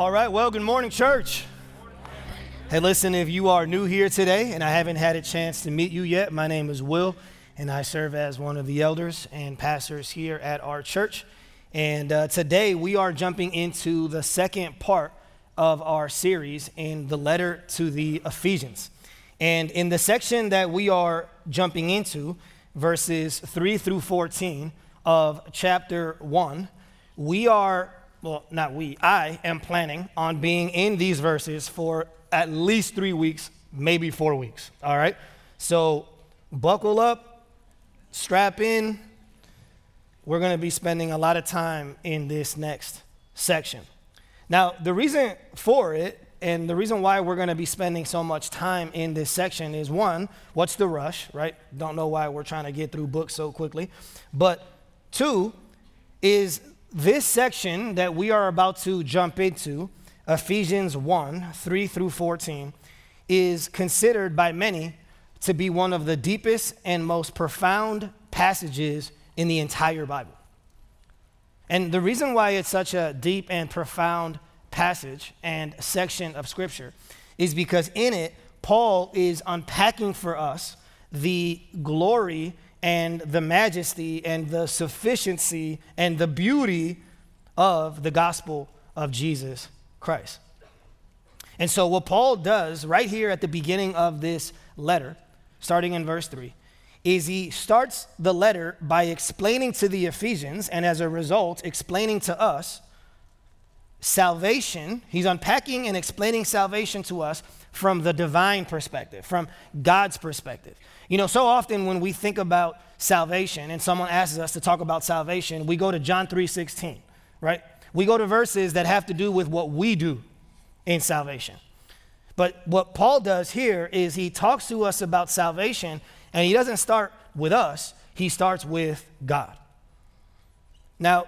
All right, well, good morning, church. Hey, listen, if you are new here today and I haven't had a chance to meet you yet, my name is Will, and I serve as one of the elders and pastors here at our church. And uh, today we are jumping into the second part of our series in the letter to the Ephesians. And in the section that we are jumping into, verses 3 through 14 of chapter 1, we are well, not we, I am planning on being in these verses for at least three weeks, maybe four weeks. All right? So buckle up, strap in. We're going to be spending a lot of time in this next section. Now, the reason for it and the reason why we're going to be spending so much time in this section is one, what's the rush, right? Don't know why we're trying to get through books so quickly. But two, is this section that we are about to jump into, Ephesians 1 3 through 14, is considered by many to be one of the deepest and most profound passages in the entire Bible. And the reason why it's such a deep and profound passage and section of Scripture is because in it, Paul is unpacking for us the glory and the majesty and the sufficiency and the beauty of the gospel of Jesus Christ. And so, what Paul does right here at the beginning of this letter, starting in verse 3, is he starts the letter by explaining to the Ephesians, and as a result, explaining to us salvation. He's unpacking and explaining salvation to us from the divine perspective, from God's perspective. You know, so often when we think about salvation and someone asks us to talk about salvation, we go to John 3:16, right? We go to verses that have to do with what we do in salvation. But what Paul does here is he talks to us about salvation and he doesn't start with us, he starts with God. Now,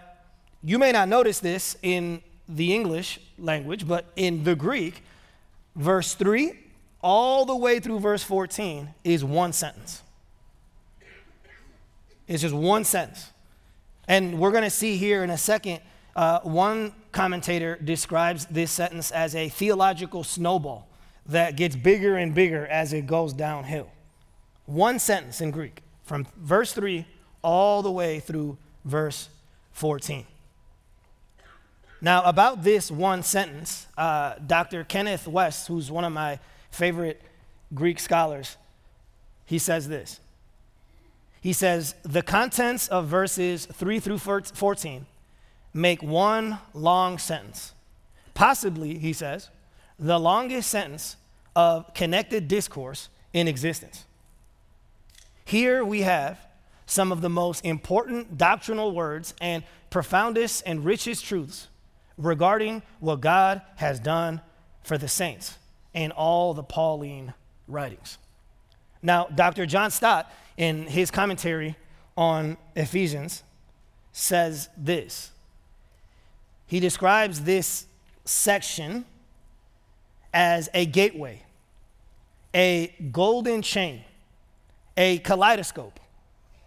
you may not notice this in the English language, but in the Greek, verse 3 all the way through verse 14 is one sentence. It's just one sentence. And we're going to see here in a second, uh, one commentator describes this sentence as a theological snowball that gets bigger and bigger as it goes downhill. One sentence in Greek, from verse 3 all the way through verse 14. Now, about this one sentence, uh, Dr. Kenneth Wuest, who's one of my favorite Greek scholars, he says this. He says, The contents of verses 3 through 14 make one long sentence. Possibly, he says, the longest sentence of connected discourse in existence. Here we have some of the most important doctrinal words and profoundest and richest truths regarding what God has done for the saints in all the Pauline writings. Now, Dr. John Stott, in his commentary on Ephesians, says this. He describes this section as a gateway, a golden chain, a kaleidoscope.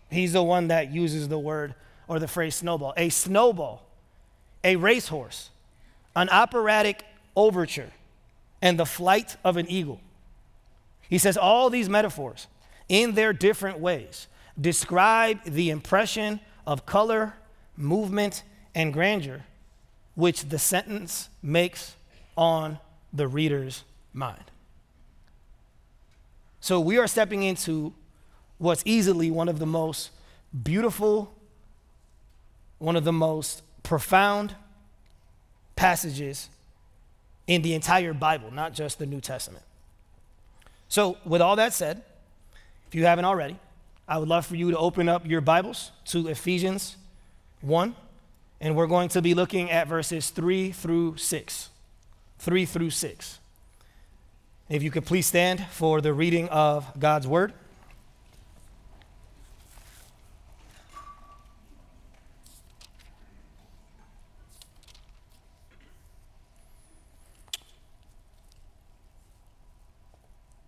He's the one that uses the word or the phrase snowball, a snowball, a racehorse, an operatic overture and the flight of an eagle. He says all these metaphors, in their different ways, describe the impression of color, movement, and grandeur which the sentence makes on the reader's mind. So we are stepping into what's easily one of the most beautiful, one of the most profound passages in the entire Bible, not just the New Testament. So, with all that said, if you haven't already, I would love for you to open up your Bibles to Ephesians 1, and we're going to be looking at verses 3 through 6. 3 through 6. If you could please stand for the reading of God's Word.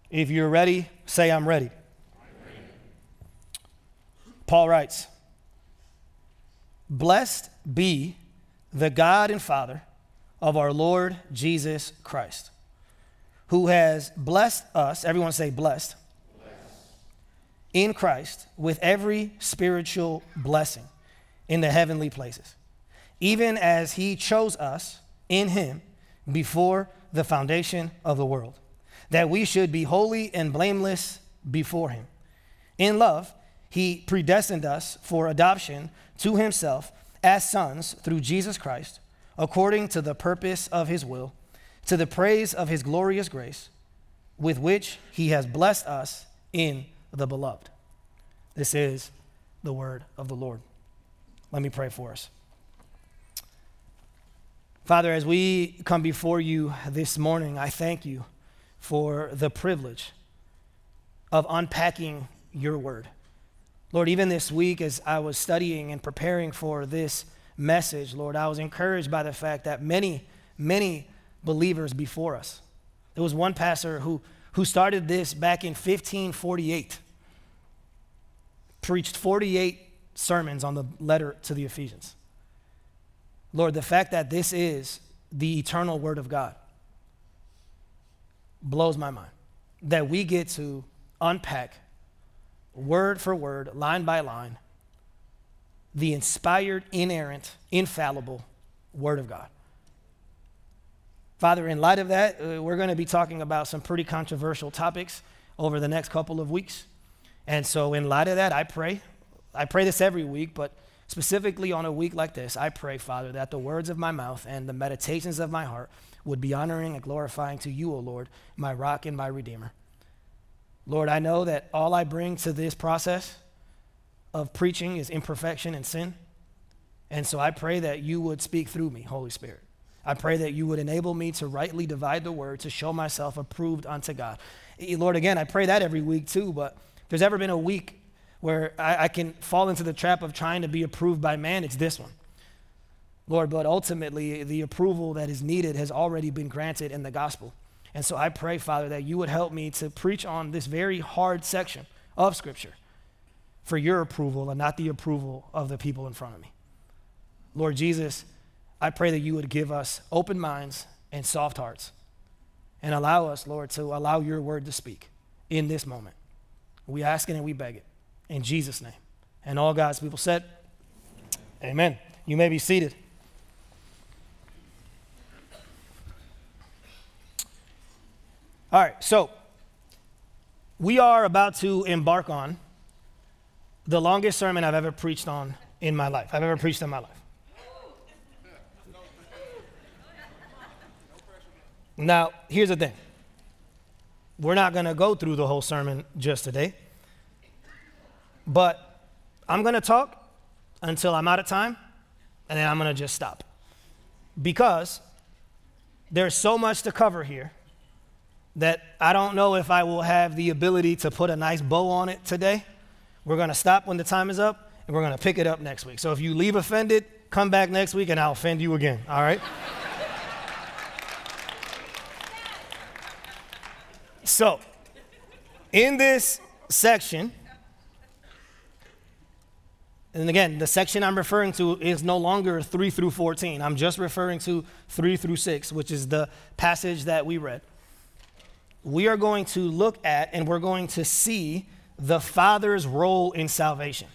If you're ready, say, I'm ready. Paul writes, Blessed be the God and Father of our Lord Jesus Christ, who has blessed us, everyone say blessed, blessed, in Christ with every spiritual blessing in the heavenly places, even as he chose us in him before the foundation of the world, that we should be holy and blameless before him. In love, he predestined us for adoption to himself as sons through Jesus Christ, according to the purpose of his will, to the praise of his glorious grace, with which he has blessed us in the beloved. This is the word of the Lord. Let me pray for us. Father, as we come before you this morning, I thank you for the privilege of unpacking your word. Lord, even this week as I was studying and preparing for this message, Lord, I was encouraged by the fact that many, many believers before us. There was one pastor who, who started this back in 1548, preached 48 sermons on the letter to the Ephesians. Lord, the fact that this is the eternal word of God blows my mind. That we get to unpack word for word, line by line, the inspired, inerrant, infallible Word of God. Father, in light of that, uh, we're going to be talking about some pretty controversial topics over the next couple of weeks. And so, in light of that, I pray, I pray this every week, but specifically on a week like this, I pray, Father, that the words of my mouth and the meditations of my heart would be honoring and glorifying to you, O Lord, my rock and my redeemer. Lord, I know that all I bring to this process of preaching is imperfection and sin. And so I pray that you would speak through me, Holy Spirit. I pray that you would enable me to rightly divide the word, to show myself approved unto God. Lord, again, I pray that every week too, but if there's ever been a week where I, I can fall into the trap of trying to be approved by man, it's this one. Lord, but ultimately, the approval that is needed has already been granted in the gospel. And so I pray, Father, that you would help me to preach on this very hard section of Scripture for your approval and not the approval of the people in front of me. Lord Jesus, I pray that you would give us open minds and soft hearts and allow us, Lord, to allow your word to speak in this moment. We ask it and we beg it in Jesus' name. And all God's people said, Amen. You may be seated. All right, so we are about to embark on the longest sermon I've ever preached on in my life. I've ever preached in my life. Now, here's the thing. We're not going to go through the whole sermon just today. But I'm going to talk until I'm out of time, and then I'm going to just stop. Because there's so much to cover here that I don't know if I will have the ability to put a nice bow on it today. We're going to stop when the time is up, and we're going to pick it up next week. So if you leave offended, come back next week, and I'll offend you again, all right? so, in this section, and again, the section I'm referring to is no longer 3 through 14. I'm just referring to 3 through 6, which is the passage that we read we are going to look at and we're going to see the Father's role in salvation.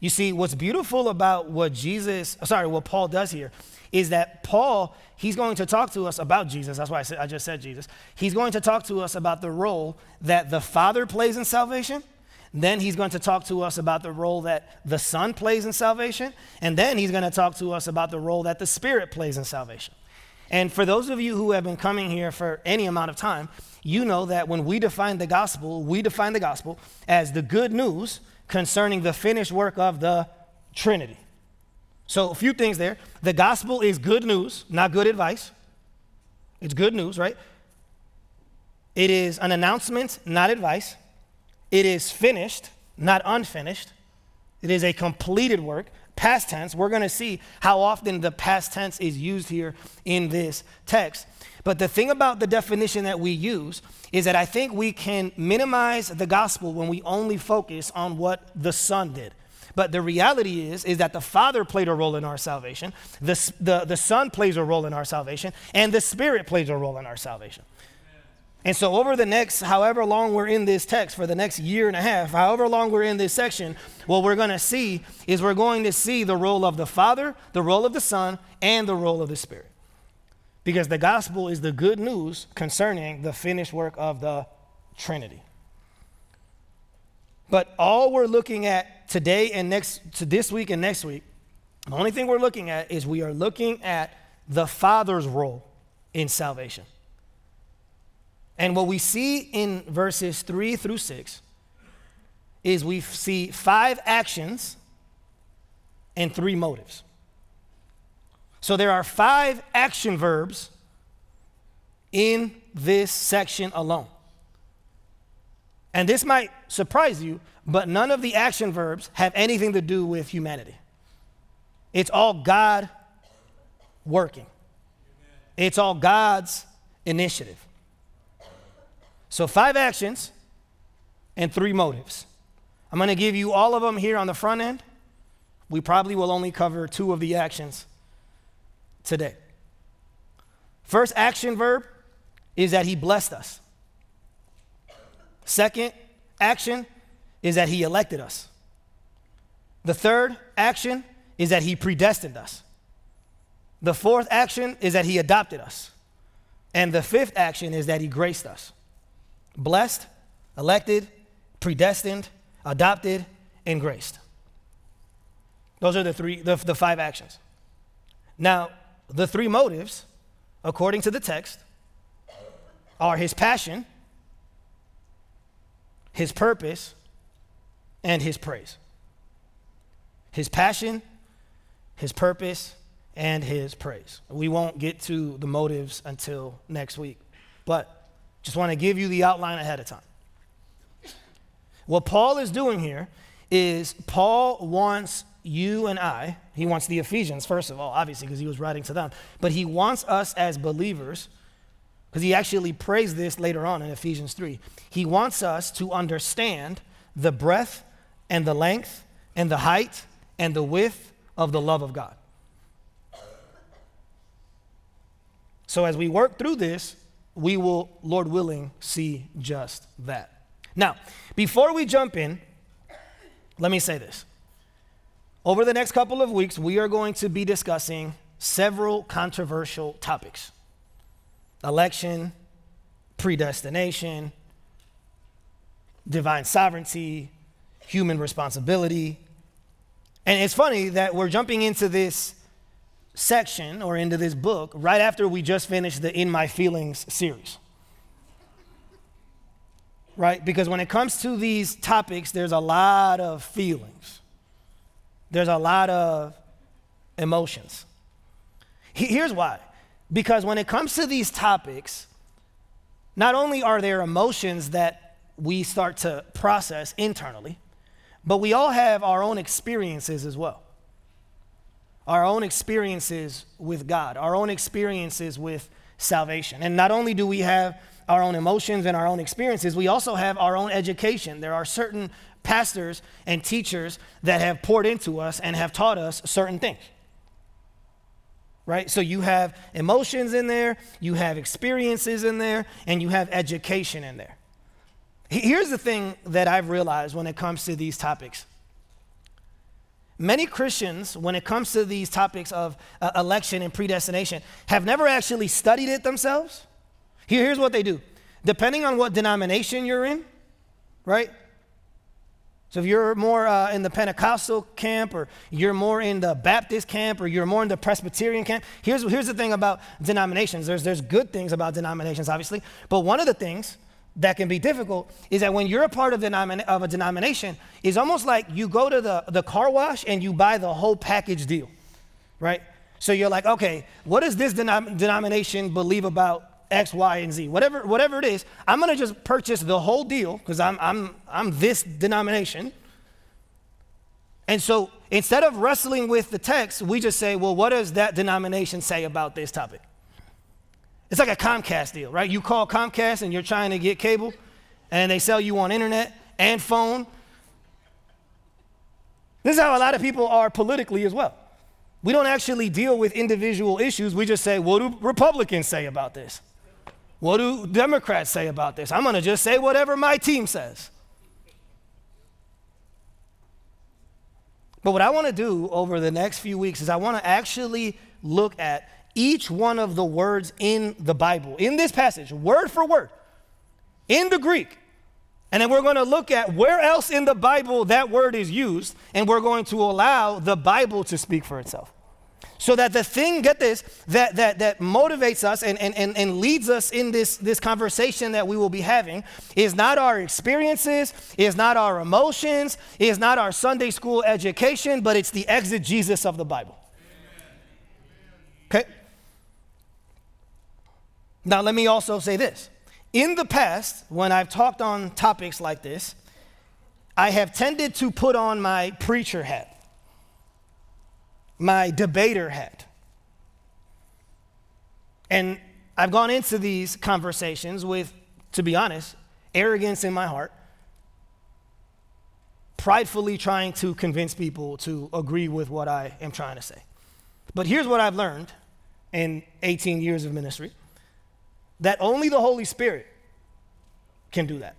You see, what's beautiful about what Jesus, sorry, what Paul does here is that Paul, he's going to talk to us about Jesus. That's why I, said, I just said Jesus. He's going to talk to us about the role that the Father plays in salvation. Then he's going to talk to us about the role that the Son plays in salvation. And then he's going to talk to us about the role that the Spirit plays in salvation. And for those of you who have been coming here for any amount of time, you know that when we define the gospel, we define the gospel as the good news concerning the finished work of the Trinity. So, a few things there. The gospel is good news, not good advice. It's good news, right? It is an announcement, not advice. It is finished, not unfinished. It is a completed work, past tense. We're going to see how often the past tense is used here in this text. But the thing about the definition that we use is that I think we can minimize the gospel when we only focus on what the Son did. But the reality is, is that the Father played a role in our salvation, the, the, the Son plays a role in our salvation, and the Spirit plays a role in our salvation. And so, over the next, however long we're in this text, for the next year and a half, however long we're in this section, what we're going to see is we're going to see the role of the Father, the role of the Son, and the role of the Spirit. Because the gospel is the good news concerning the finished work of the Trinity. But all we're looking at today and next, to this week and next week, the only thing we're looking at is we are looking at the Father's role in salvation. And what we see in verses three through six is we see five actions and three motives. So there are five action verbs in this section alone. And this might surprise you, but none of the action verbs have anything to do with humanity. It's all God working, it's all God's initiative. So, five actions and three motives. I'm going to give you all of them here on the front end. We probably will only cover two of the actions today. First action verb is that he blessed us. Second action is that he elected us. The third action is that he predestined us. The fourth action is that he adopted us. And the fifth action is that he graced us. Blessed, elected, predestined, adopted, and graced. Those are the three, the, the five actions. Now, the three motives, according to the text, are his passion, his purpose, and his praise. His passion, his purpose, and his praise. We won't get to the motives until next week, but just want to give you the outline ahead of time. What Paul is doing here is Paul wants you and I, he wants the Ephesians, first of all, obviously, because he was writing to them, but he wants us as believers, because he actually prays this later on in Ephesians 3. He wants us to understand the breadth and the length and the height and the width of the love of God. So as we work through this, we will, Lord willing, see just that. Now, before we jump in, let me say this. Over the next couple of weeks, we are going to be discussing several controversial topics election, predestination, divine sovereignty, human responsibility. And it's funny that we're jumping into this section or into this book right after we just finished the In My Feelings series. Right? Because when it comes to these topics, there's a lot of feelings there's a lot of emotions. Here's why. Because when it comes to these topics, not only are there emotions that we start to process internally, but we all have our own experiences as well. Our own experiences with God, our own experiences with salvation. And not only do we have our own emotions and our own experiences, we also have our own education. There are certain pastors and teachers that have poured into us and have taught us certain things. Right? So you have emotions in there, you have experiences in there, and you have education in there. Here's the thing that I've realized when it comes to these topics. Many Christians, when it comes to these topics of uh, election and predestination, have never actually studied it themselves. Here, here's what they do. Depending on what denomination you're in, right? So if you're more uh, in the Pentecostal camp, or you're more in the Baptist camp, or you're more in the Presbyterian camp, here's, here's the thing about denominations. There's, there's good things about denominations, obviously, but one of the things that can be difficult is that when you're a part of, denomina- of a denomination, it's almost like you go to the, the car wash and you buy the whole package deal, right? So you're like, okay, what does this denom- denomination believe about X, Y, and Z, whatever, whatever it is, I'm going to just purchase the whole deal because I'm, I'm, I'm this denomination. And so instead of wrestling with the text, we just say, well, what does that denomination say about this topic? It's like a Comcast deal, right? You call Comcast and you're trying to get cable, and they sell you on internet and phone. This is how a lot of people are politically as well. We don't actually deal with individual issues. We just say, what do Republicans say about this? What do Democrats say about this? I'm going to just say whatever my team says. But what I want to do over the next few weeks is I want to actually look at each one of the words in the Bible, in this passage, word for word, in the Greek. And then we're going to look at where else in the Bible that word is used, and we're going to allow the Bible to speak for itself. So that the thing, get this, that, that, that motivates us and, and, and, and leads us in this, this conversation that we will be having is not our experiences, is not our emotions, is not our Sunday school education, but it's the exegesis of the Bible. Okay? Now, let me also say this. In the past, when I've talked on topics like this, I have tended to put on my preacher hat my debater hat. And I've gone into these conversations with, to be honest, arrogance in my heart, pridefully trying to convince people to agree with what I am trying to say. But here's what I've learned in 18 years of ministry that only the Holy Spirit can do that.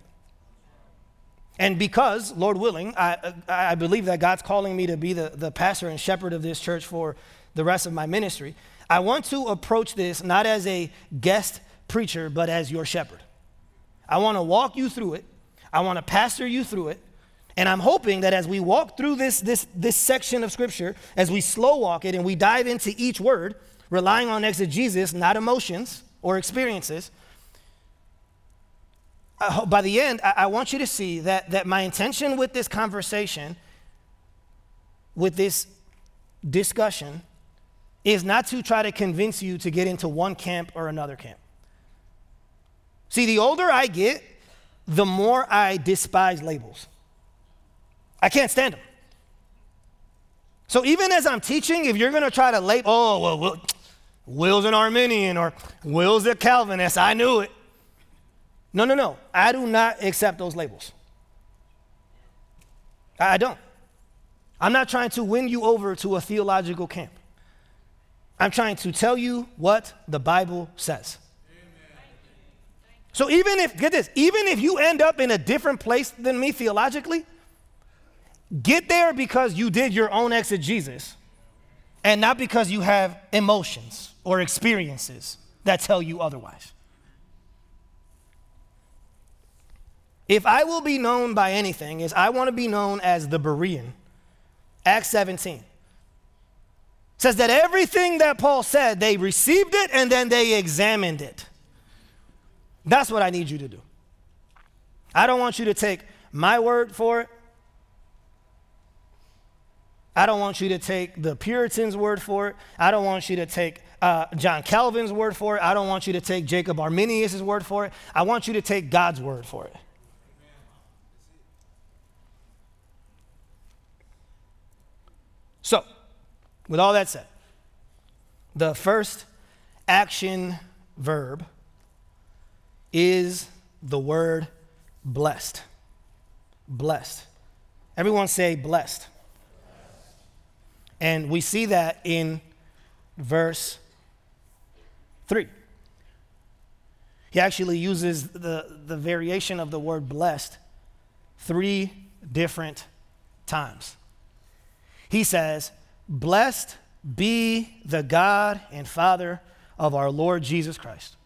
And because, Lord willing, I, I believe that God's calling me to be the, the pastor and shepherd of this church for the rest of my ministry, I want to approach this not as a guest preacher, but as your shepherd. I want to walk you through it, I want to pastor you through it. And I'm hoping that as we walk through this, this, this section of scripture, as we slow walk it and we dive into each word, relying on exegesis, not emotions or experiences, by the end, I, I want you to see that, that my intention with this conversation, with this discussion, is not to try to convince you to get into one camp or another camp. See, the older I get, the more I despise labels. I can't stand them. So even as I'm teaching, if you're going to try to label, oh, well, Will's an Arminian or Will's a Calvinist, I knew it. No, no, no. I do not accept those labels. I don't. I'm not trying to win you over to a theological camp. I'm trying to tell you what the Bible says. So even if, get this, even if you end up in a different place than me theologically, get there because you did your own exegesis and not because you have emotions or experiences that tell you otherwise. If I will be known by anything, is I want to be known as the Berean. Acts 17 says that everything that Paul said, they received it and then they examined it. That's what I need you to do. I don't want you to take my word for it. I don't want you to take the Puritans' word for it. I don't want you to take uh, John Calvin's word for it. I don't want you to take Jacob Arminius' word for it. I want you to take God's word for it. So, with all that said, the first action verb is the word blessed. Blessed. Everyone say blessed. And we see that in verse 3. He actually uses the, the variation of the word blessed three different times he says, Blessed be the God and Father of our Lord Jesus Christ,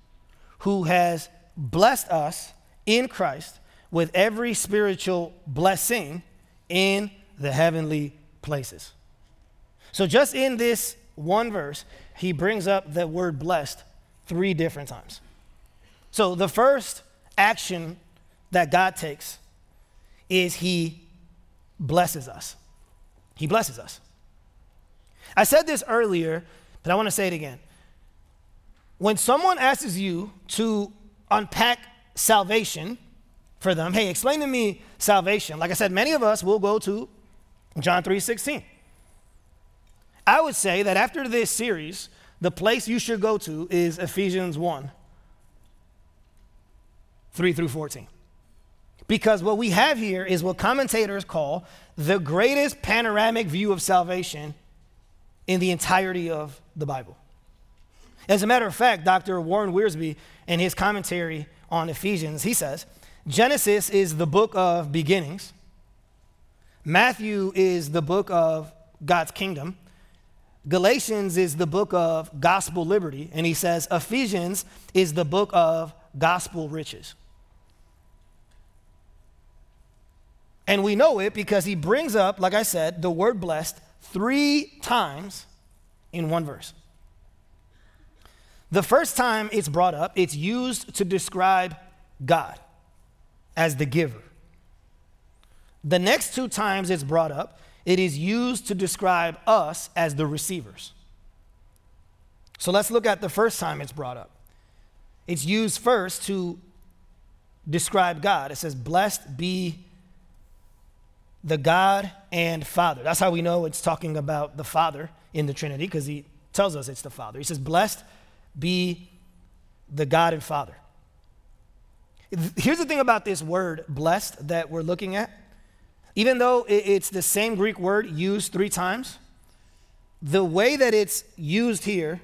who has blessed us in Christ with every spiritual blessing in the heavenly places. So, just in this one verse, he brings up the word blessed three different times. So, the first action that God takes is he blesses us. He blesses us. I said this earlier, but I want to say it again. When someone asks you to unpack salvation for them, hey, explain to me salvation. Like I said, many of us will go to John 3:16. I would say that after this series, the place you should go to is Ephesians 1 3 through 14. Because what we have here is what commentators call the greatest panoramic view of salvation in the entirety of the Bible. As a matter of fact, Dr. Warren Wiersbe, in his commentary on Ephesians, he says Genesis is the book of beginnings, Matthew is the book of God's kingdom, Galatians is the book of gospel liberty, and he says Ephesians is the book of gospel riches. And we know it because he brings up, like I said, the word blessed three times in one verse. The first time it's brought up, it's used to describe God as the giver. The next two times it's brought up, it is used to describe us as the receivers. So let's look at the first time it's brought up. It's used first to describe God. It says, Blessed be the God and Father. That's how we know it's talking about the Father in the Trinity, because he tells us it's the Father. He says, Blessed be the God and Father. Here's the thing about this word, blessed, that we're looking at. Even though it's the same Greek word used three times, the way that it's used here,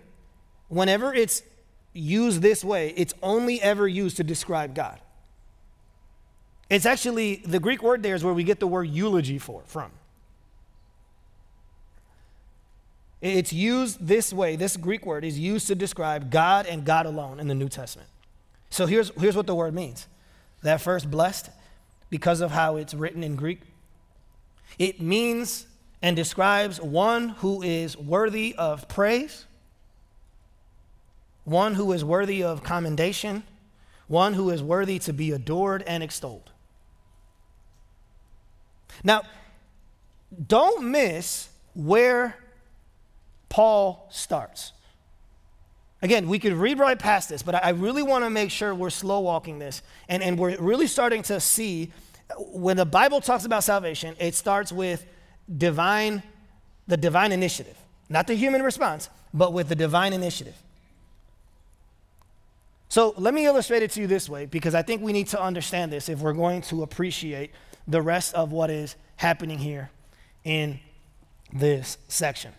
whenever it's used this way, it's only ever used to describe God. It's actually, the Greek word there is where we get the word eulogy for, from. It's used this way, this Greek word is used to describe God and God alone in the New Testament. So here's, here's what the word means that first blessed, because of how it's written in Greek, it means and describes one who is worthy of praise, one who is worthy of commendation, one who is worthy to be adored and extolled. Now, don't miss where Paul starts. Again, we could read right past this, but I really want to make sure we're slow walking this. And, and we're really starting to see when the Bible talks about salvation, it starts with divine, the divine initiative, not the human response, but with the divine initiative. So let me illustrate it to you this way because I think we need to understand this if we're going to appreciate the rest of what is happening here in this section.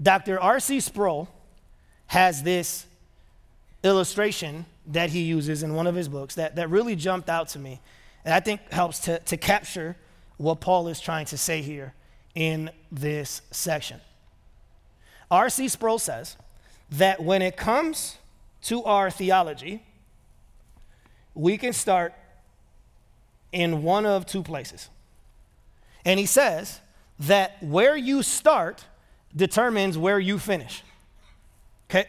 Dr. R.C. Sproul has this illustration that he uses in one of his books that, that really jumped out to me and I think helps to, to capture what Paul is trying to say here in this section. R.C. Sproul says that when it comes to our theology, we can start in one of two places. And he says that where you start determines where you finish. Okay?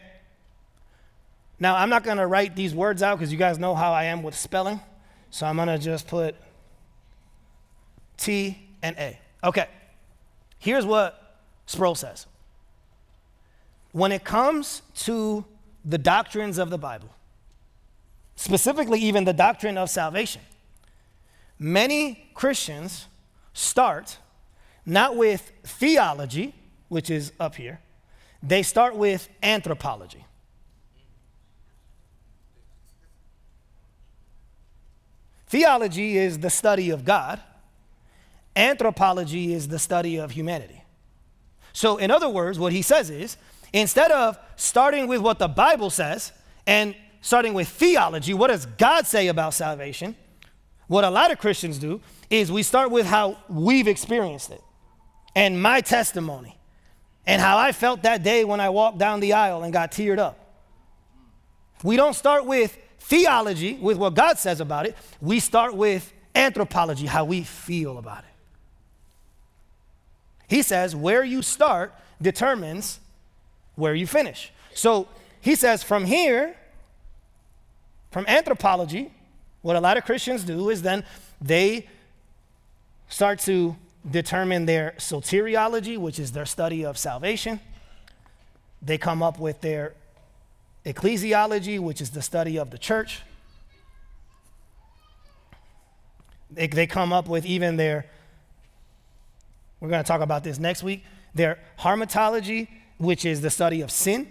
Now, I'm not going to write these words out because you guys know how I am with spelling. So I'm going to just put T and A. Okay. Here's what Sproul says. When it comes to the doctrines of the Bible, specifically even the doctrine of salvation, Many Christians start not with theology, which is up here, they start with anthropology. Theology is the study of God, anthropology is the study of humanity. So, in other words, what he says is instead of starting with what the Bible says and starting with theology, what does God say about salvation? What a lot of Christians do is we start with how we've experienced it and my testimony and how I felt that day when I walked down the aisle and got teared up. We don't start with theology, with what God says about it. We start with anthropology, how we feel about it. He says where you start determines where you finish. So he says from here, from anthropology, what a lot of Christians do is then they start to determine their soteriology, which is their study of salvation. They come up with their ecclesiology, which is the study of the church. They, they come up with even their, we're going to talk about this next week, their hamartiology, which is the study of sin.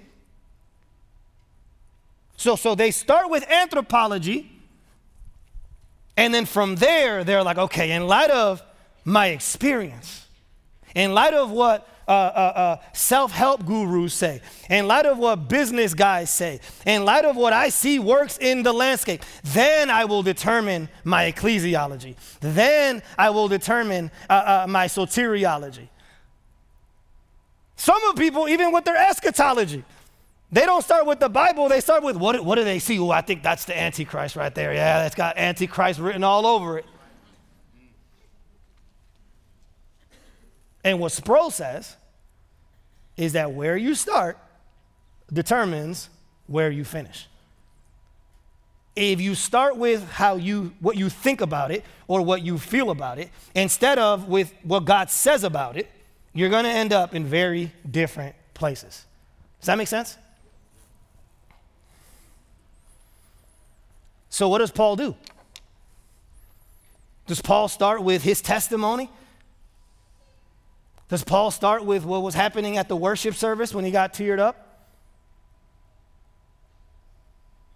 So, so they start with anthropology, And then from there, they're like, okay, in light of my experience, in light of what uh, uh, uh, self help gurus say, in light of what business guys say, in light of what I see works in the landscape, then I will determine my ecclesiology. Then I will determine uh, uh, my soteriology. Some of people, even with their eschatology, they don't start with the Bible, they start with what, what do they see? Oh, I think that's the Antichrist right there. Yeah, that's got Antichrist written all over it. And what Sproul says is that where you start determines where you finish. If you start with how you what you think about it or what you feel about it instead of with what God says about it, you're going to end up in very different places. Does that make sense? So, what does Paul do? Does Paul start with his testimony? Does Paul start with what was happening at the worship service when he got teared up?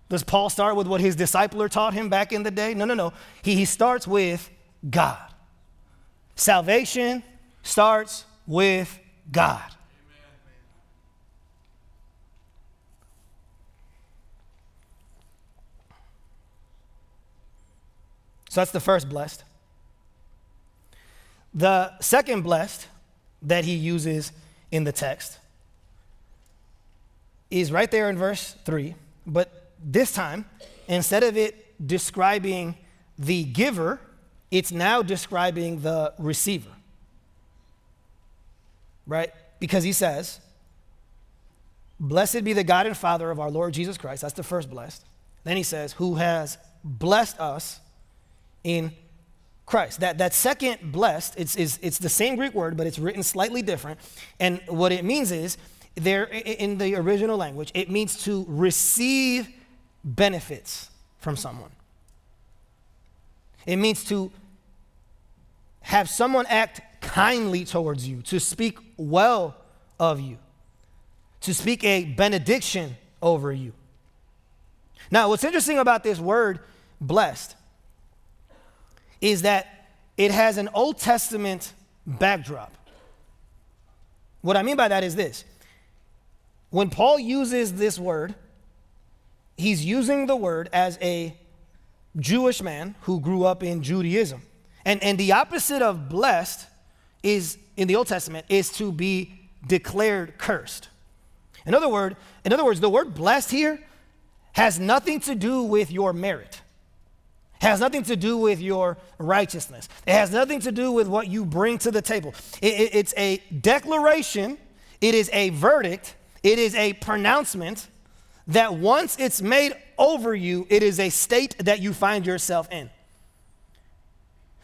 Does Paul start with what his discipler taught him back in the day? No, no, no. He, he starts with God. Salvation starts with God. So that's the first blessed. The second blessed that he uses in the text is right there in verse 3, but this time, instead of it describing the giver, it's now describing the receiver. Right? Because he says, Blessed be the God and Father of our Lord Jesus Christ. That's the first blessed. Then he says, Who has blessed us in Christ. That, that second blessed, it's, it's, it's the same Greek word, but it's written slightly different. And what it means is, there in the original language, it means to receive benefits from someone. It means to have someone act kindly towards you, to speak well of you, to speak a benediction over you. Now, what's interesting about this word, blessed, is that it has an Old Testament backdrop. What I mean by that is this when Paul uses this word, he's using the word as a Jewish man who grew up in Judaism. And, and the opposite of blessed is in the Old Testament is to be declared cursed. In other word, in other words, the word blessed here has nothing to do with your merit has nothing to do with your righteousness. It has nothing to do with what you bring to the table. It, it, it's a declaration, it is a verdict, it is a pronouncement that once it's made over you, it is a state that you find yourself in.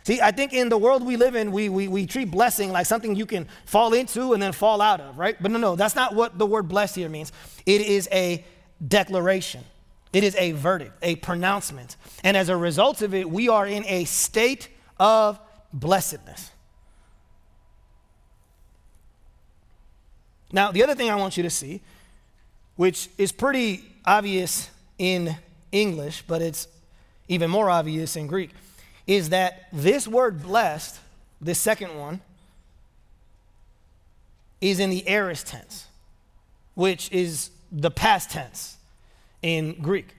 See, I think in the world we live in, we, we, we treat blessing like something you can fall into and then fall out of, right? But no, no, that's not what the word blessed here means. It is a declaration. It is a verdict, a pronouncement. And as a result of it, we are in a state of blessedness. Now, the other thing I want you to see, which is pretty obvious in English, but it's even more obvious in Greek, is that this word blessed, this second one, is in the aorist tense, which is the past tense in Greek.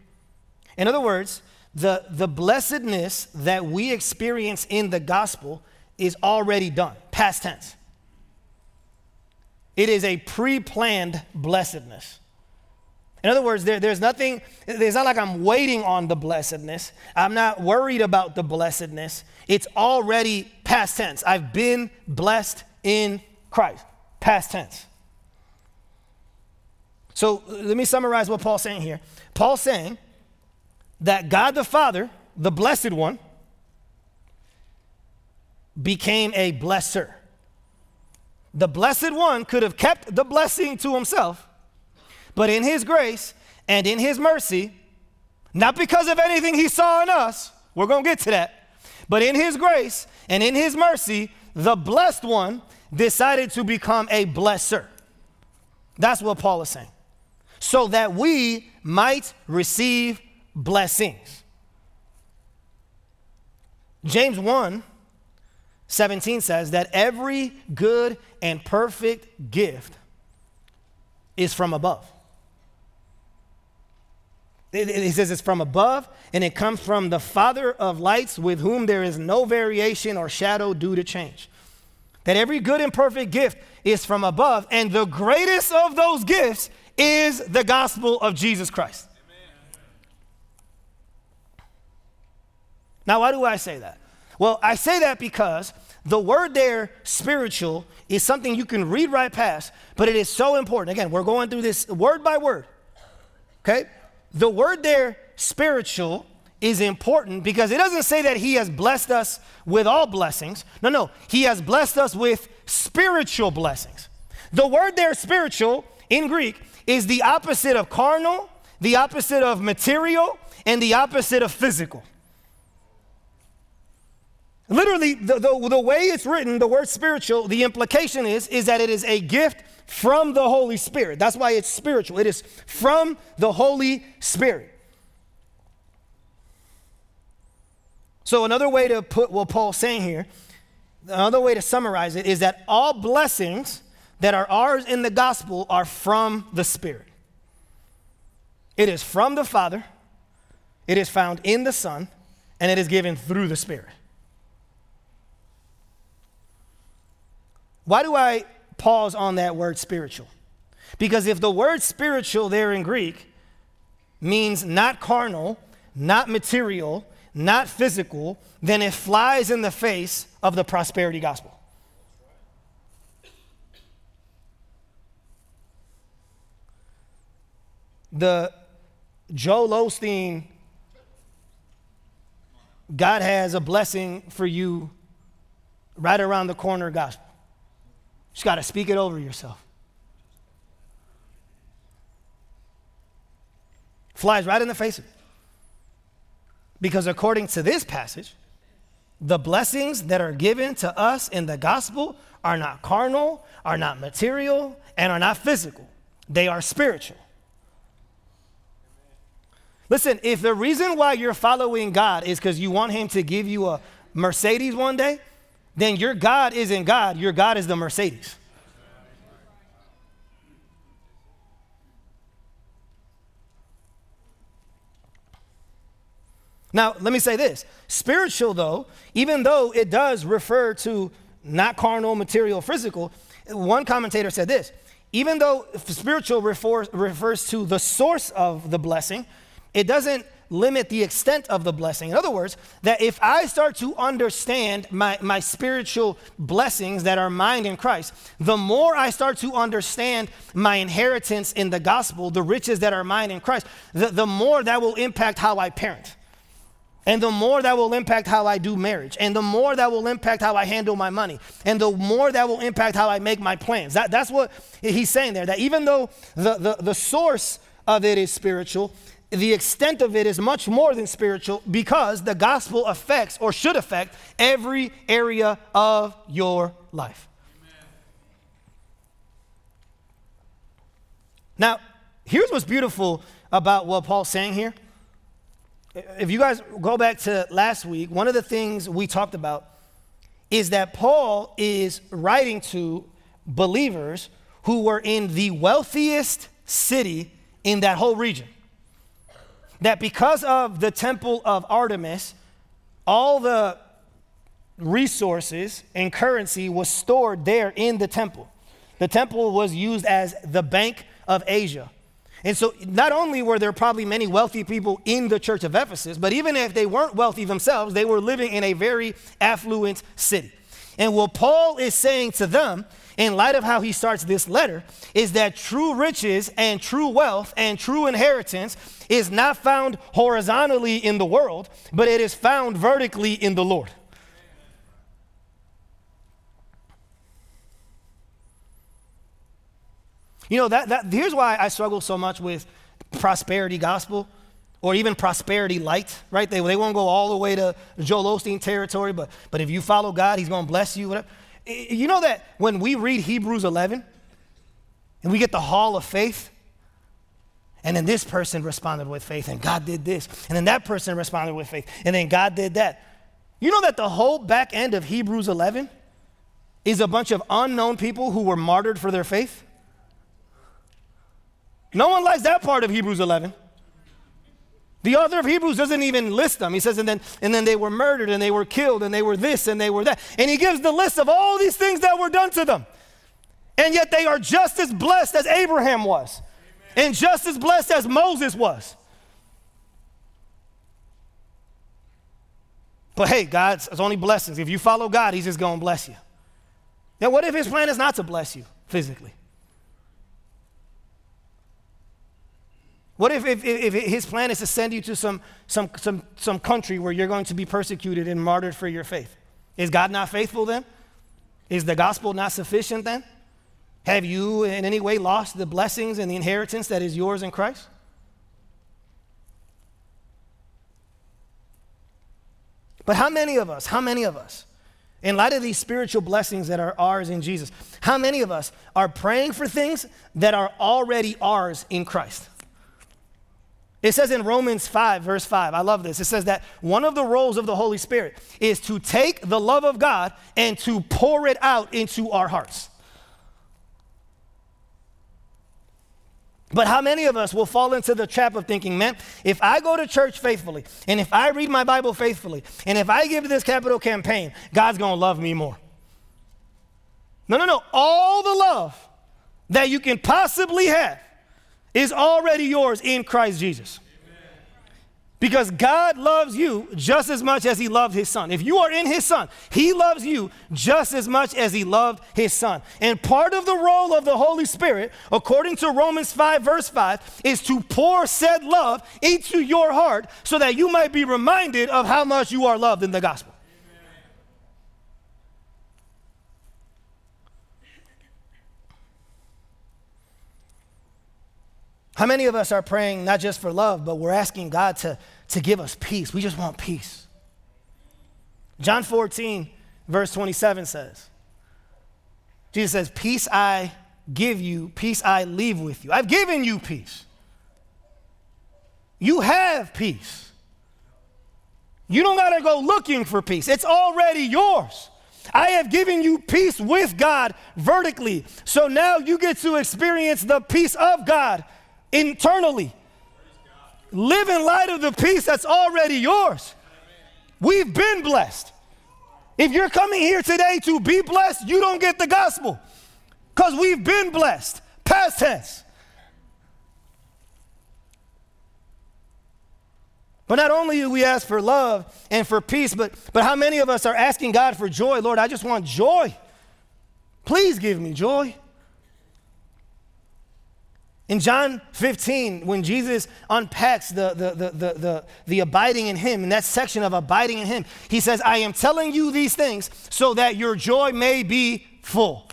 In other words, the, the blessedness that we experience in the gospel is already done, past tense. It is a pre planned blessedness. In other words, there, there's nothing, it's not like I'm waiting on the blessedness. I'm not worried about the blessedness. It's already past tense. I've been blessed in Christ, past tense. So let me summarize what Paul's saying here. Paul's saying that God the Father, the Blessed One, became a blesser. The Blessed One could have kept the blessing to himself, but in His grace and in His mercy, not because of anything He saw in us, we're going to get to that, but in His grace and in His mercy, the Blessed One decided to become a blesser. That's what Paul is saying so that we might receive blessings. James 1 17 says that every good and perfect gift is from above. It, says it's from above, and it comes from the Father of lights, with whom there is no variation or shadow due to change. That every good and perfect gift is from above, and the greatest of those gifts is the gospel of Jesus Christ. Now, why do I say that? Well, I say that because the word there, spiritual, is something you can read right past, but it is so important. Again, we're going through this word by word. Okay? The word there, spiritual, is important because it doesn't say that he has blessed us with all blessings. No, no. He has blessed us with spiritual blessings. The word there, spiritual, in Greek, is the opposite of carnal, the opposite of material, and the opposite of physical. Literally, the, the, the, way it's written, the word spiritual, the implication is, is that it is a gift from the Holy Spirit. That's why it's spiritual. It is from the Holy Spirit. So, another way to put what Paul's saying here, another way to summarize it is that all blessings that are ours in the gospel are from the Spirit. It is from the Father, it is found in the Son, and it is given through the Spirit. Why do I pause on that word spiritual? Because if the word spiritual there in Greek means not carnal, not material, not physical, then it flies in the face of the prosperity gospel. The Joel Osteen, God has a blessing for you right around the corner gospel. You just got to speak it over yourself. Flies right in the face of it. Because according to this passage, the blessings that are given to us in the gospel are not carnal, are not material, and are not physical. They are spiritual. Listen, if the reason why you're following God is because you want Him to give you a Mercedes one day, then your God isn't God, your God is the Mercedes. Now, let me say this spiritual, though, even though it does refer to not carnal, material, physical, one commentator said this even though spiritual refers, refers to the source of the blessing, it doesn't limit the extent of the blessing. In other words, that if I start to understand my, my spiritual blessings that are mine in Christ, the more I start to understand my inheritance in the gospel, the riches that are mine in Christ, the, the more that will impact how I parent. And the more that will impact how I do marriage. And the more that will impact how I handle my money. And the more that will impact how I make my plans. That, that's what he's saying there. That even though the, the, the source of it is spiritual, the extent of it is much more than spiritual because the gospel affects or should affect every area of your life. Amen. Now, here's what's beautiful about what Paul's saying here. If you guys go back to last week, one of the things we talked about is that Paul is writing to believers who were in the wealthiest city in that whole region that because of the temple of Artemis, all the resources and currency was stored there in the temple. The temple was used as the Bank of Asia. And so, not only were there probably many wealthy people in the church of Ephesus, but even if they weren't wealthy themselves, they were living in a very affluent city. And what Paul is saying to them, in light of how he starts this letter, is that true riches and true wealth and true inheritance is not found horizontally in the world, but it is found vertically in the Lord. You know, that, that, here's why I struggle so much with prosperity gospel or even prosperity light, right? They, they won't go all the way to Joel Osteen territory, but, but if you follow God, He's going to bless you. Whatever. You know that when we read Hebrews 11 and we get the hall of faith, and then this person responded with faith, and God did this. And then that person responded with faith, and then God did that. You know that the whole back end of Hebrews 11 is a bunch of unknown people who were martyred for their faith? No one likes that part of Hebrews 11. The author of Hebrews doesn't even list them. He says, and then, and then they were murdered and they were killed and they were this and they were that. And he gives the list of all these things that were done to them. And yet they are just as blessed as Abraham was Amen. and just as blessed as Moses was. But hey, God's only blessings. If you follow God, He's just going to bless you. Now, what if His plan is not to bless you physically? What if, if, if, his plan is to send you to some, some, some, some country where you're going to be persecuted and martyred for your faith? Is God not faithful then? Is the gospel not sufficient then? Have you in any way lost the blessings and the inheritance that is yours in Christ? But how many of us, how many of us, in light of these spiritual blessings that are ours in Jesus, how many of us are praying for things that are already ours in Christ? It says in Romans 5, verse 5, I love this. It says that one of the roles of the Holy Spirit is to take the love of God and to pour it out into our hearts. But how many of us will fall into the trap of thinking, man, if I go to church faithfully, and if I read my Bible faithfully, and if I give this capital campaign, God's gonna love me more? No, no, no. All the love that you can possibly have is already yours in Christ Jesus. Because God loves you just as much as He loved His Son. If you are in His Son, He loves you just as much as He loved His Son. And part of the role of the Holy Spirit, according to Romans 5, verse 5, is to pour said love into your heart so that you might be reminded of how much you are loved in the gospel. How many of us are praying not just for love, but we're asking God to, to give us peace? We just want peace. John 14, verse 27 says, Jesus says, Peace I give you, peace I leave with you. I've given you peace. You have peace. You don't got to go looking for peace, it's already yours. I have given you peace with God vertically. So now you get to experience the peace of God internally. Live in light of the peace that's already yours. We've been blessed. If you're coming here today to be blessed, you don't get the gospel because we've been blessed. Past tense. But not only do we ask for love and for peace, but, but how many of us are asking God for joy? Lord, I just want joy. Please give me joy. In John 15, when Jesus unpacks the, the, the, the, the, abiding in him, in that section of abiding in him, he says, I am telling you these things so that your joy may be full.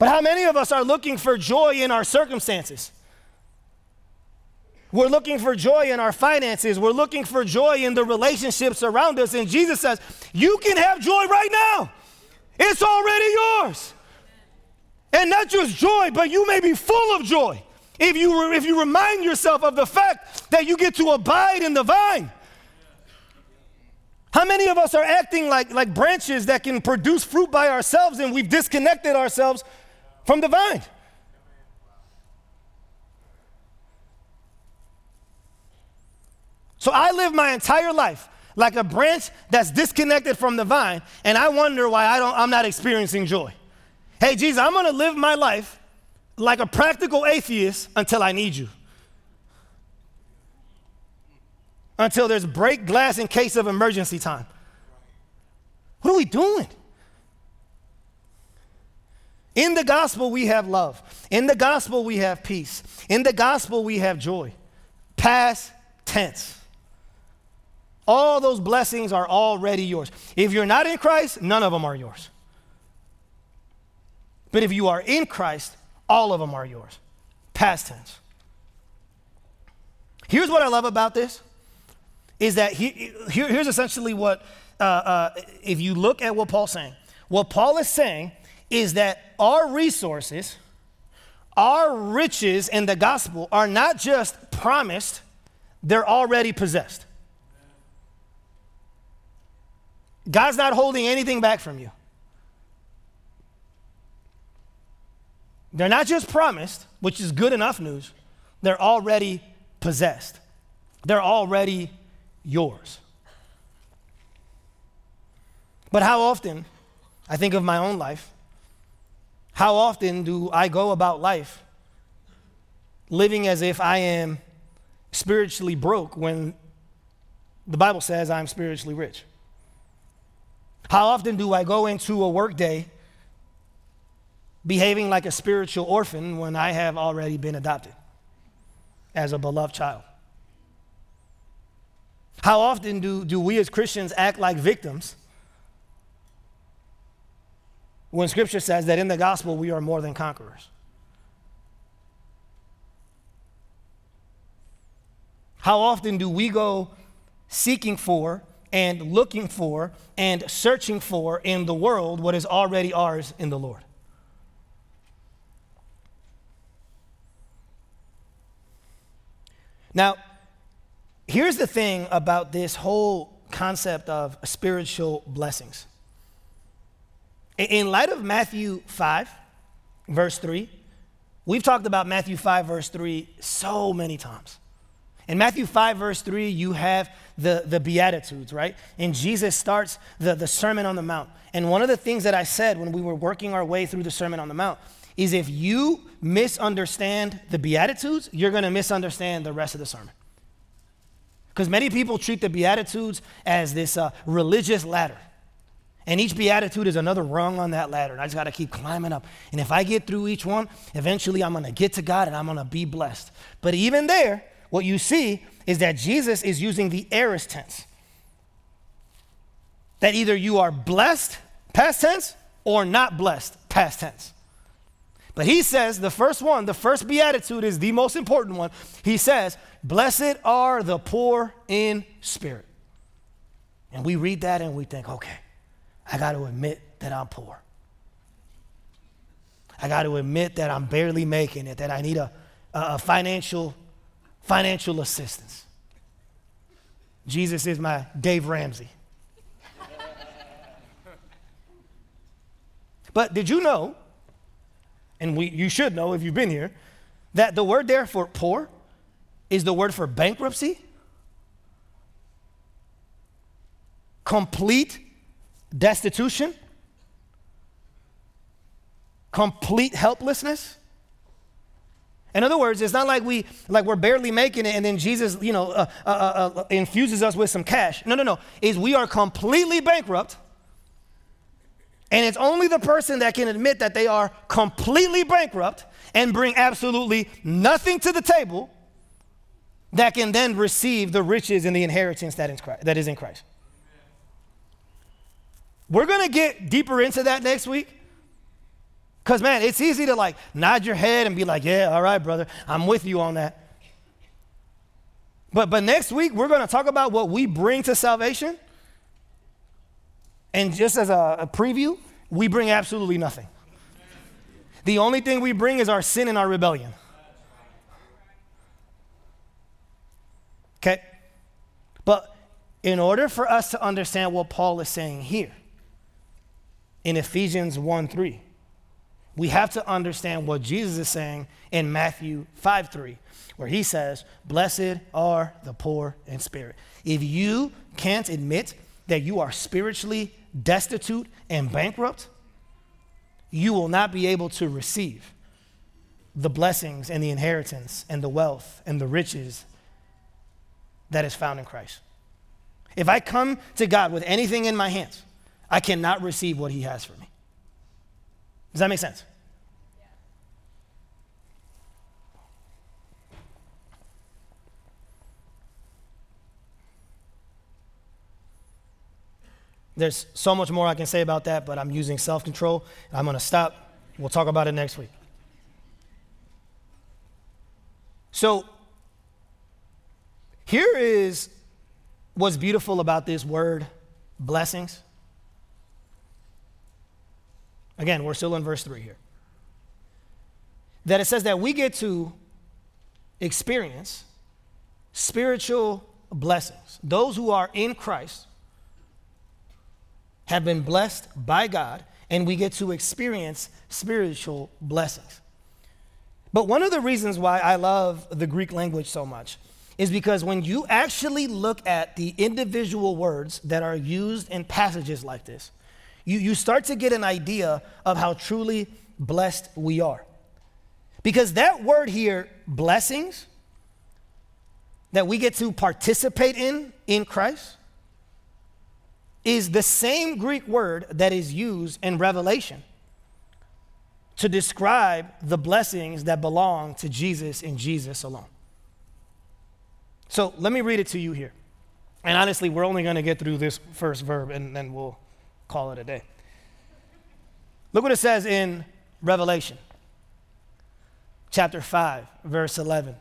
But how many of us are looking for joy in our circumstances? We're looking for joy in our finances. We're looking for joy in the relationships around us. And Jesus says, You can have joy right now, it's already yours. And not just joy, but you may be full of joy if you, if you remind yourself of the fact that you get to abide in the vine. How many of us are acting like, like branches that can produce fruit by ourselves and we've disconnected ourselves from the vine? So I live my entire life like a branch that's disconnected from the vine, and I wonder why I don't, I'm not experiencing joy. Hey, Jesus, I'm gonna live my life like a practical atheist until I need you. Until there's break glass in case of emergency time. What are we doing? In the gospel, we have love. In the gospel, we have peace. In the gospel, we have joy. Past tense. All those blessings are already yours. If you're not in Christ, none of them are yours. But if you are in Christ, all of them are yours. Past tense. Here's what I love about this is that he, here, here's essentially what, uh, uh, if you look at what Paul's saying, what Paul is saying is that our resources, our riches in the gospel are not just promised, they're already possessed. God's not holding anything back from you. They're not just promised, which is good enough news, they're already possessed. They're already yours. But how often, I think of my own life, how often do I go about life living as if I am spiritually broke when the Bible says I'm spiritually rich? How often do I go into a workday behaving like a spiritual orphan when I have already been adopted as a beloved child? How often do, do we as Christians act like victims when Scripture says that in the gospel we are more than conquerors? How often do we go seeking for and looking for and searching for in the world what is already ours in the Lord? Now, here's the thing about this whole concept of spiritual blessings. In light of Matthew 5, verse 3, we've talked about Matthew 5, verse 3 so many times. In Matthew 5, verse 3, you have the, the Beatitudes, right? And Jesus starts the, the Sermon on the Mount. And one of the things that I said when we were working our way through the Sermon on the Mount is if you misunderstand the Beatitudes, you're going to misunderstand the rest of the sermon. Because many people treat the Beatitudes as this uh, religious ladder. And each beatitude is another rung on that ladder. And I just got to keep climbing up. And if I get through each one, eventually I'm going to get to God and I'm going to be blessed. But even there, what you see is that Jesus is using the aorist tense. That either you are blessed, past tense, or not blessed, past tense. But he says the first one, the first beatitude is the most important one. He says, Blessed are the poor in spirit. And we read that and we think, okay, I got to admit that I'm poor. I got to admit that I'm barely making it, that I need a, a financial, financial assistance. Jesus is my Dave Ramsey. but did you know and we, you should know if you've been here, that the word there for poor is the word for bankruptcy, complete destitution, complete helplessness. In other words, it's not like we like we're barely making it, and then Jesus, you know, uh, uh, uh, uh infuses us with some cash. No, no, no. Is we are completely bankrupt and it's only the person that can admit that they are completely bankrupt and bring absolutely nothing to the table that can then receive the riches and the inheritance that is, in Christ. We're going to get deeper into that next week. Because, man, it's easy to like nod your head and be like, yeah, all right, brother, I'm with you on that. But, but next week, we're going to talk about what we bring to salvation and just as a, a preview, we bring absolutely nothing. The only thing we bring is our sin and our rebellion. Okay? But in order for us to understand what Paul is saying here in Ephesians 1 3, we have to understand what Jesus is saying in Matthew 5 3, where he says, Blessed are the poor in spirit. If you can't admit that you are spiritually destitute and bankrupt, you will not be able to receive the blessings and the inheritance and the wealth and the riches that is found in Christ. If I come to God with anything in my hands, I cannot receive what He has for me. Does that make sense? There's so much more I can say about that, but I'm using self control. I'm going to stop. We'll talk about it next week. So, here is what's beautiful about this word blessings. Again, we're still in verse 3 here. That it says that we get to experience spiritual blessings. Those who are in Christ have been blessed by God and we get to experience spiritual blessings. But one of the reasons why I love the Greek language so much is because when you actually look at the individual words that are used in passages like this, you, you start to get an idea of how truly blessed we are. Because that word here, blessings, that we get to participate in in Christ, is the same Greek word that is used in Revelation to describe the blessings that belong to Jesus and Jesus alone. So let me read it to you here. And honestly, we're only going to get through this first verb and then we'll call it a day. Look what it says in Revelation chapter 5, verse 11.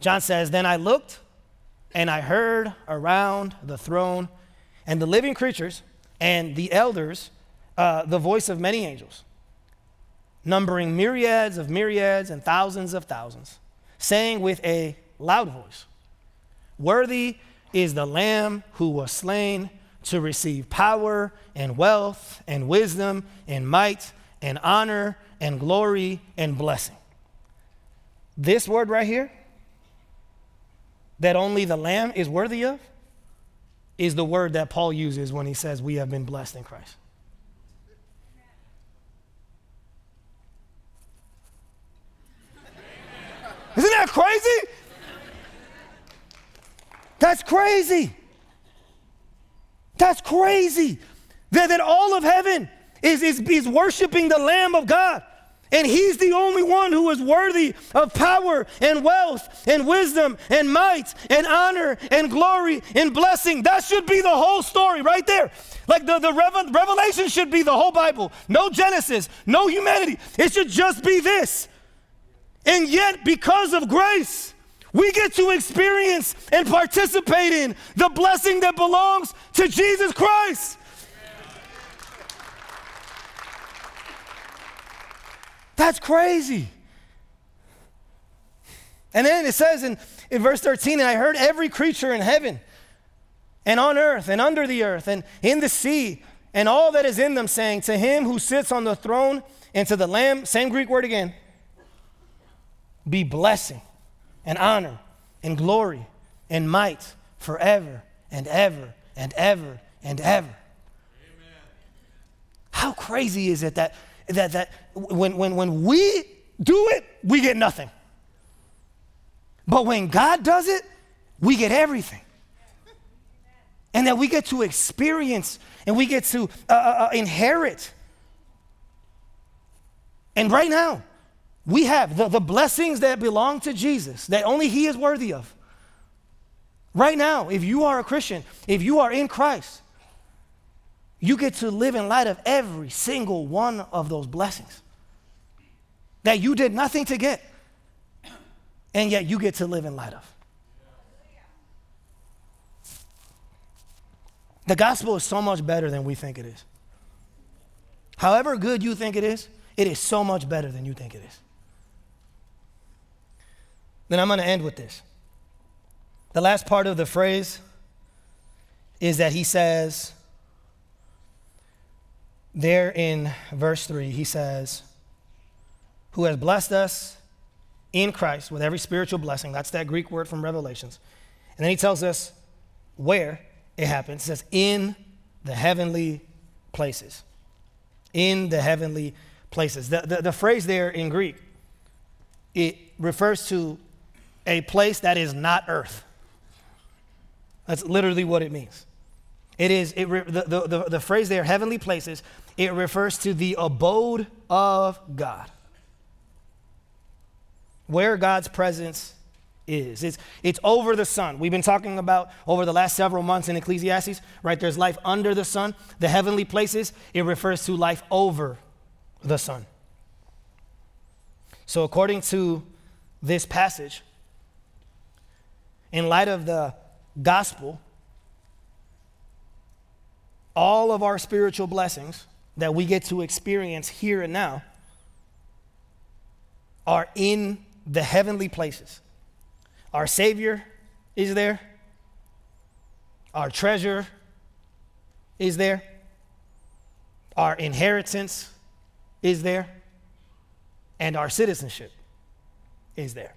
John says, Then I looked and I heard around the throne and the living creatures and the elders uh, the voice of many angels numbering myriads of myriads and thousands of thousands, saying with a loud voice, Worthy is the Lamb who was slain to receive power and wealth and wisdom and might and honor and glory and blessing. This word right here, that only the Lamb is worthy of, is the word that Paul uses when he says, We have been blessed in Christ. Isn't that crazy? That's crazy. That's crazy. That, that all of heaven is, is, is worshiping the Lamb of God. And he's the only one who is worthy of power and wealth and wisdom and might and honor and glory and blessing. That should be the whole story right there. Like the, the Revelation should be the whole Bible. No Genesis, no humanity. It should just be this. And yet, because of grace, we get to experience and participate in the blessing that belongs to Jesus Christ. That's crazy. And then it says in, in verse 13, and I heard every creature in heaven and on earth and under the earth and in the sea and all that is in them saying, To him who sits on the throne and to the Lamb, same Greek word again, be blessing and honor and glory and might forever and ever and ever and ever. Amen. How crazy is it that, that, that when, when, when we do it, we get nothing. But when God does it, we get everything. And that we get to experience and we get to uh, uh, uh inherit. And right now, we have the, the blessings that belong to Jesus, that only He is worthy of. Right now, if you are a Christian, if you are in Christ, you get to live in light of every single one of those blessings that you did nothing to get, and yet you get to live in light of. The gospel is so much better than we think it is. However good you think it is, it is so much better than you think it is. Then I'm going to end with this. The last part of the phrase is that he says, there in verse 3, he says, Who has blessed us in Christ with every spiritual blessing. That's that Greek word from Revelations. And then he tells us where it happens. He says, In the heavenly places. In the heavenly places. The, the, the phrase there in Greek, it refers to a place that is not earth. That's literally what it means. It is, it re, the, the, the, the phrase there, heavenly places, it refers to the abode of God. Where God's presence is. It's, it's over the sun. We've been talking about over the last several months in Ecclesiastes, right? There's life under the sun. The heavenly places, it refers to life over the sun. So, according to this passage, in light of the gospel, all of our spiritual blessings that we get to experience here and now are in the heavenly places. Our Savior is there, our treasure is there, our inheritance is there, and our citizenship is there.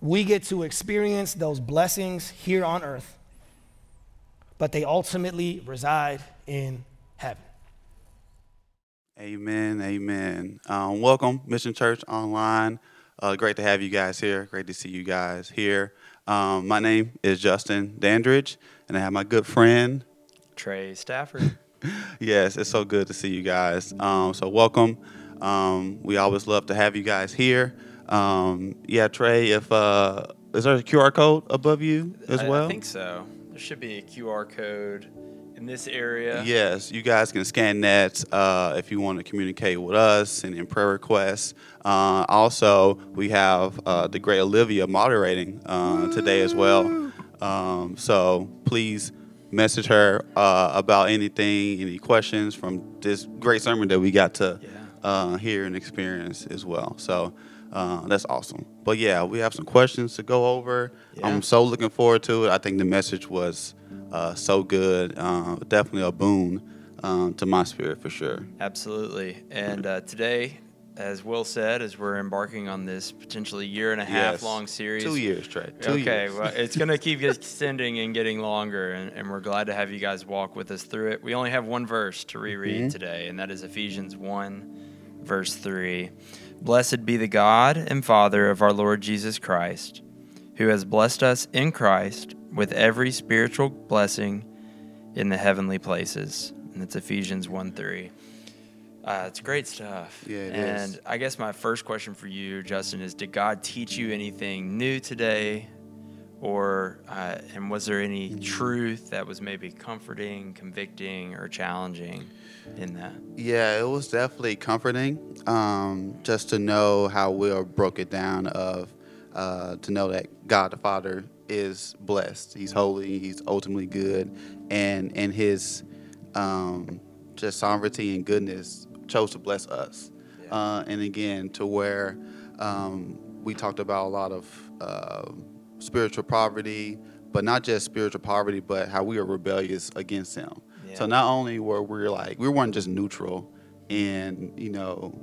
We get to experience those blessings here on earth, but they ultimately reside in heaven. Amen. Amen. Um, welcome, Mission Church Online. Uh, great to have you guys here. Great to see you guys here. Um, my name is Justin Dandridge, and I have my good friend Trey Stafford. yes, it's so good to see you guys. Um, so welcome. Um, we always love to have you guys here. Um, yeah, Trey, if uh, is there a QR code above you as I, well? I think so. There should be a QR code in this area. Yes, you guys can scan that uh, if you want to communicate with us and in prayer requests. Uh, also, we have uh, the great Olivia moderating uh, today as well. Um, so please message her uh, about anything, any questions from this great sermon that we got to Yeah. uh, hear and experience as well. So uh, that's awesome. But yeah, we have some questions to go over. Yeah. I'm so looking forward to it. I think the message was uh, so good. Uh, definitely a boon um, to my spirit for sure. Absolutely. And uh, today, as Will said, as we're embarking on this potentially year and a half Yes. long series. Two years, Trey. Two okay, years. well, it's going to keep extending and getting longer, and, and we're glad to have you guys walk with us through it. We only have one verse to reread Mm-hmm. today, and that is Ephesians 1, verse 3. Blessed be the God and Father of our Lord Jesus Christ, who has blessed us in Christ with every spiritual blessing in the heavenly places. And it's Ephesians 1 3. Uh, it's great stuff. Yeah, it and is. I guess my first question for you, Justin, is Did God teach you anything new today? Or, uh, and was there any Mm-hmm. truth that was maybe comforting, convicting, or challenging in that? Yeah, it was definitely comforting um, just to know how Will broke it down of uh, to know that God the Father is blessed. He's holy. He's ultimately good, and in His um, just sovereignty and goodness chose to bless us. Yeah. Uh, and again, to where um, we talked about a lot of uh, spiritual poverty, but not just spiritual poverty, but how we are rebellious against Him. So not only were we like we weren't just neutral in you know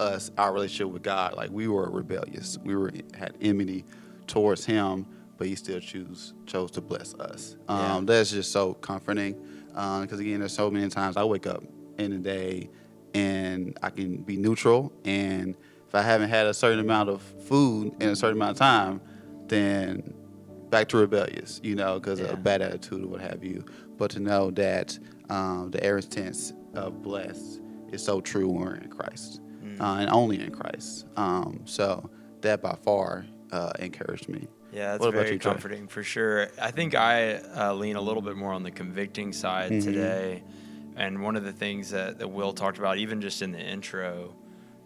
us our relationship with God, like we were rebellious. We were had enmity towards Him, but He still choose chose to bless us. Yeah. Um, that's just so comforting because again, there's so many times I wake up in the day and I can be neutral, and if I haven't had a certain amount of food in a certain amount of time, then back to rebellious, you know, because of Yeah. a bad attitude or what have you. But to know that um, the tense of blessed is so true when we're in Christ Mm. uh, and only in Christ. Um, so that by far uh, encouraged me. Yeah, that's What very you, Trey? comforting for sure. I think I uh, lean a little bit more on the convicting side Mhm. today. And one of the things that, that Will talked about, even just in the intro,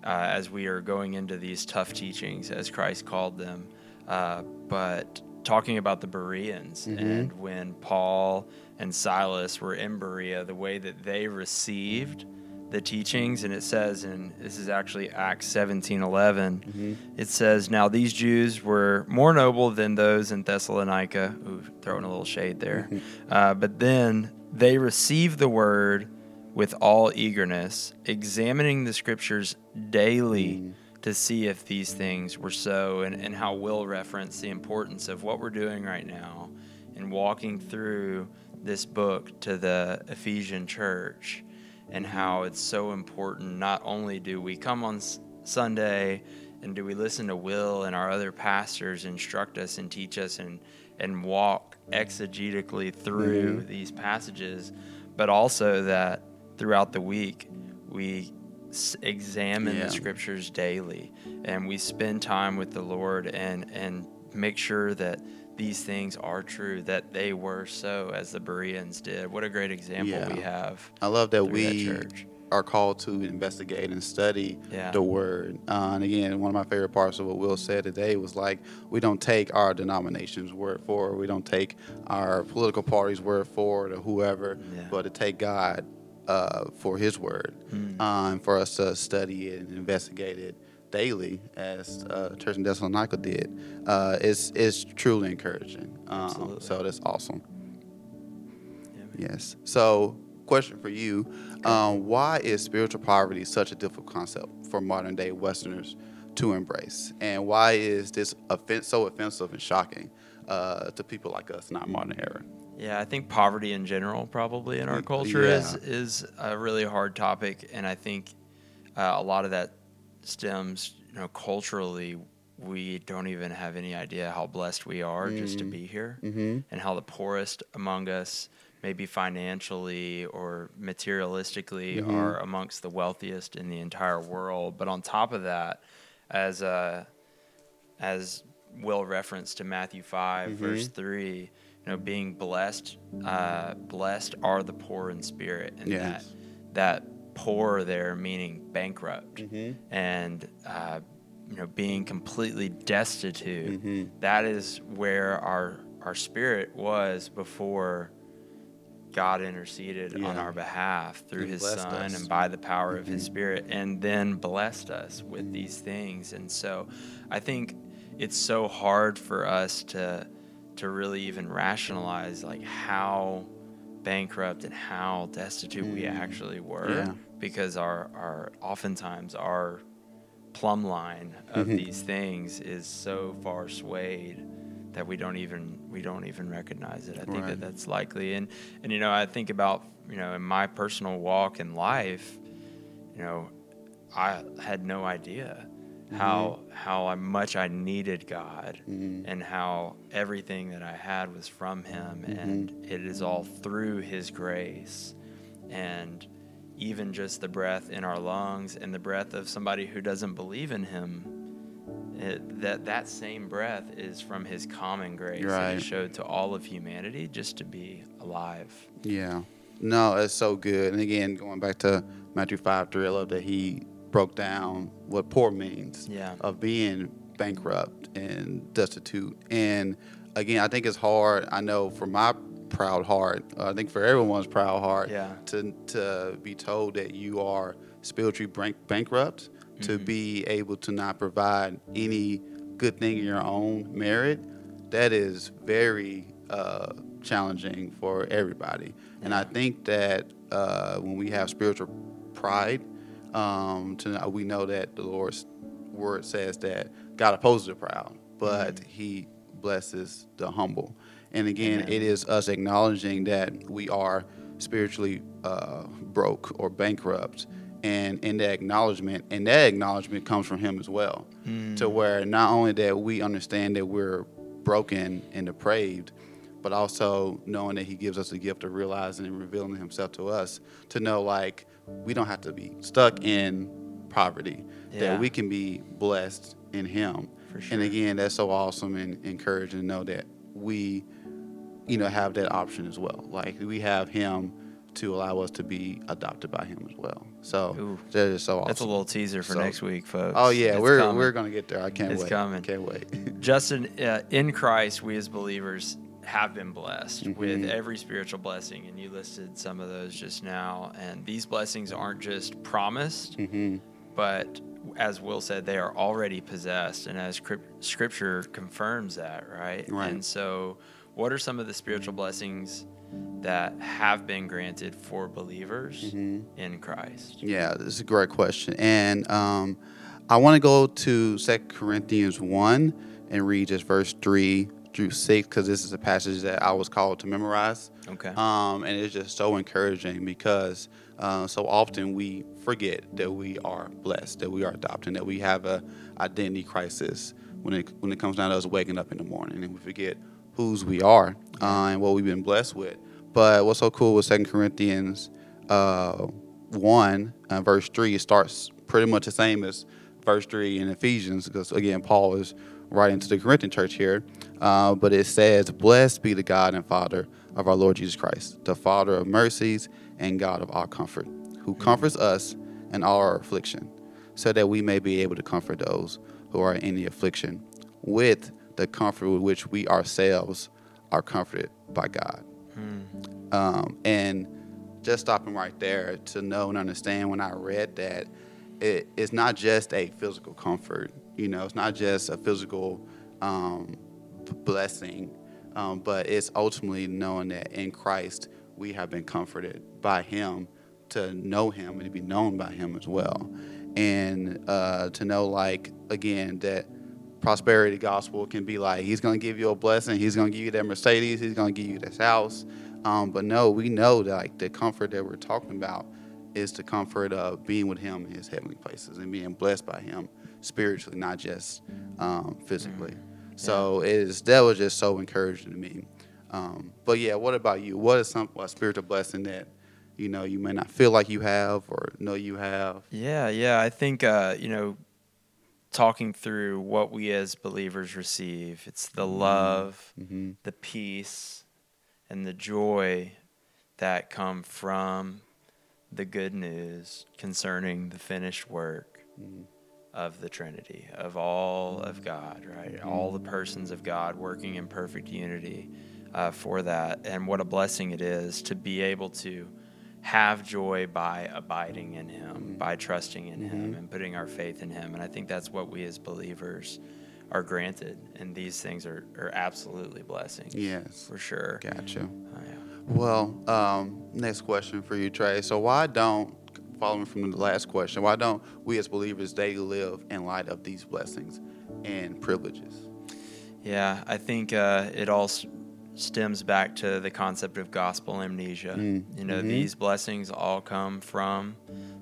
uh, as we are going into these tough teachings, as Christ called them, uh, but talking about the Bereans Mhm. and when Paul and Silas were in Berea, the way that they received the teachings, and it says, and this is actually Acts seventeen eleven. It says, Now these Jews were more noble than those in Thessalonica. Ooh, throwing a little shade there. Uh, but then they received the word with all eagerness, examining the scriptures daily to see if these things were so, and, and how Will reference the importance of what we're doing right now and walking through this book to the Ephesian church and how it's so important. Not only do we come on S- Sunday and do we listen to Will and our other pastors instruct us and teach us and, and walk exegetically through mm-hmm. these passages, but also that throughout the week we examine Yeah. the scriptures daily and we spend time with the Lord and, and make sure that these things are true, that they were so as the Bereans did. What a great example Yeah. we have. I love that that we church. are called to investigate and study Yeah. the word. Uh, and again, one of my favorite parts of what Will said today was like, we don't take our denomination's word for it. We don't take our political party's word for it or whoever, Yeah. but to take God uh, for his word Mm. and for us to study it and investigate it daily, as uh, Church in Thessalonica did, uh, is is truly encouraging. Um, so that's awesome. Yeah. Yes. So, question for you: um, Why is spiritual poverty such a difficult concept for modern day Westerners to embrace, and why is this offen- so offensive and shocking uh, to people like us, not modern era? Yeah, I think poverty in general, probably in our culture, is yeah. is a really hard topic, and I think uh, a lot of that stems, you know, culturally. We don't even have any idea how blessed we are just to be here, Mm-hmm. and how the poorest among us, maybe financially or materialistically, Mhm. are amongst the wealthiest in the entire world. But on top of that, as uh, as Will referenced to Matthew 5 Mhm. verse three, you know, being blessed, uh, blessed are the poor in spirit, and Yes. that that poor there meaning bankrupt, Mm-hmm. and uh, you know, being completely destitute. Mm-hmm. That is where our our spirit was before God interceded on our behalf through His Son us. and by the power of His Mhm. Spirit, and then blessed us with these things. And so, I think it's so hard for us to to really even rationalize like how bankrupt and how destitute we Mm. actually were Yeah. because our our oftentimes our plumb line of Mhm. these things is so far swayed that we don't even we don't even recognize it. I think Right. that that's likely. And and you know, I think about you know in my personal walk in life, you know, I had no idea how how much I needed God Mhm. and how everything that I had was from Him, and it is all through His grace, and even just the breath in our lungs and the breath of somebody who doesn't believe in Him. It, that that same breath is from His common grace that He showed to all of humanity just to be alive. Yeah. No, it's so good. And again, going back to Matthew 5 3, I love that he broke down what poor means Yeah. of being bankrupt and destitute. And again, I think it's hard. I know for my proud heart, I think for everyone's proud heart, Yeah. to, to be told that you are spiritually bank- bankrupt, to Mhm. be able to not provide any good thing in your own merit, that is very uh, challenging for everybody. And I think that uh, when we have spiritual pride, um, to, we know that the Lord's word says that God opposes the proud, but Mhm. He blesses the humble. And again, Amen. it is us acknowledging that we are spiritually uh, broke or bankrupt. And in that acknowledgement, and that acknowledgement comes from Him as well to Mm. where not only that we understand that we're broken and depraved, but also knowing that He gives us the gift of realizing and revealing Himself to us to know like we don't have to be stuck in poverty, Yeah. that we can be blessed in Him. For sure. And again, that's so awesome and encouraging to know that we, you know, have that option as well. Like we have Him to allow us to be adopted by Him as well. So Ooh. that is so awesome. That's a little teaser for So- next week, folks. Oh yeah, It's we're coming. we're gonna get there. I can't It's wait. coming. Can't wait. Justin, uh, in Christ, we as believers have been blessed with Mhm. every spiritual blessing, and you listed some of those just now. And these blessings aren't just promised, hmm but as Will said, they are already possessed, and as Scripture confirms that, right? Right. And so, what are some of the spiritual blessings that have been granted for believers Mhm. in Christ? Yeah, this is a great question, and um, I want to go to Second Corinthians one and read just verse three through six because this is a passage that I was called to memorize. Okay. Um, and it's just so encouraging because uh, so often we forget that we are blessed, that we are adopted, that we have a identity crisis when it when it comes down to us waking up in the morning, and we forget whose we are uh, and what we've been blessed with. But what's so cool with Second Corinthians uh, one uh, verse three, it starts pretty much the same as verse three in Ephesians, because again Paul is writing to the Corinthian church here, uh, but it says, "Blessed be the God and Father of our Lord Jesus Christ, the Father of mercies and God of all comfort, who comforts us in all our affliction, so that we may be able to comfort those who are in any affliction with the comfort with which we ourselves are comforted by God." Hmm. Um, and just stopping right there to know and understand when I read that, it, it's not just a physical comfort. You know, it's not just a physical um, blessing, um, but it's ultimately knowing that in Christ we have been comforted by Him to know Him and to be known by Him as well, and uh, to know like again that prosperity gospel can be like He's going to give you a blessing, He's going to give you that Mercedes, He's going to give you this house. Um, but no, we know that like the comfort that we're talking about is the comfort of being with Him in His heavenly places and being blessed by Him spiritually, not just um, physically. So it is that was just so encouraging to me. Um, but yeah, what about you? What is some a spiritual blessing that you know you may not feel like you have or know you have? Yeah, yeah. I think uh, you know, talking through what we as believers receive, it's the love, Mm-hmm. the peace, and the joy that come from the good news concerning the finished work Mhm. Of the Trinity, of all of God, right? All the persons of God working in perfect unity uh, for that. And what a blessing it is to be able to have joy by abiding in Him, by trusting in Him, and putting our faith in Him. And I think that's what we as believers are granted. And these things are, are absolutely blessings. Yes. For sure. Gotcha. Oh, yeah. Well, um, next question for you, Trey. So why don't following from the last question, why don't we as believers daily live in light of these blessings and privileges? Yeah, I think uh, it all s- stems back to the concept of gospel amnesia. Mm, You know, mhm. these blessings all come from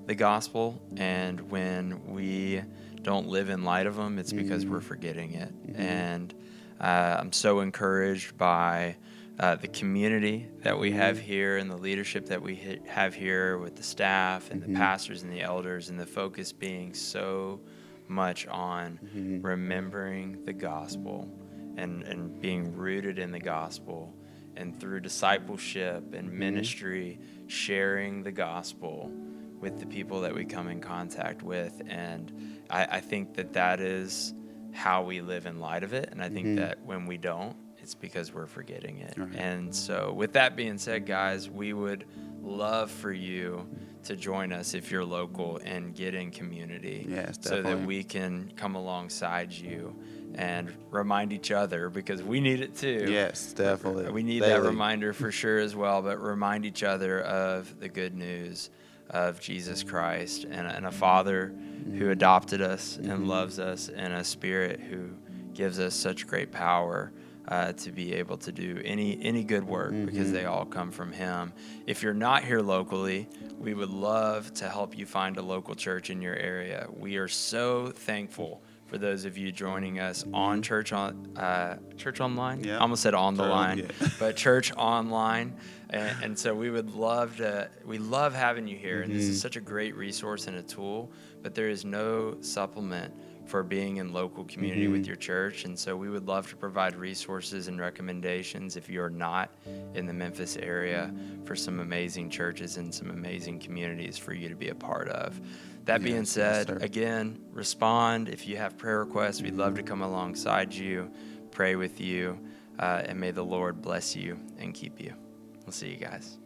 the gospel, and when we don't live in light of them, it's because Mm. we're forgetting it. Mm-hmm. And uh, I'm so encouraged by. Uh, the community that we have Mm-hmm. here and the leadership that we hi- have here with the staff and Mhm. the pastors and the elders, and the focus being so much on Mhm. remembering the gospel and, and being rooted in the gospel and through discipleship and ministry sharing the gospel with the people that we come in contact with and I, I think that that is how we live in light of it and i think Mhm. that when we don't it's because we're forgetting it Right. and so with that being said guys we would love for you to join us if you're local and get in community Yes, so that we can come alongside you and remind each other because we need it too. Yes, definitely. We need that reminder for sure as well, but remind each other of the good news of Jesus Christ and, and a Father who mm-hmm. adopted us and mm-hmm. loves us, and a Spirit who gives us such great power. Uh, to be able to do any any good work because they all come from him. If you're not here locally, we would love to help you find a local church in your area. We are so thankful for those of you joining us on church on uh, church online. Yeah. I almost said on the Church, line, yeah. but church online. And, and so we would love to, we love having you here. And this Mm-hmm. is such a great resource and a tool, but there is no supplement for being in local community Mm-hmm. with your church. And so we would love to provide resources and recommendations if you're not in the Memphis area for some amazing churches and some amazing communities for you to be a part of. That being Yes, yes, said, sir. again, respond. If you have prayer requests, we'd love to come alongside you, pray with you, uh, and may the Lord bless you and keep you. We'll see you guys.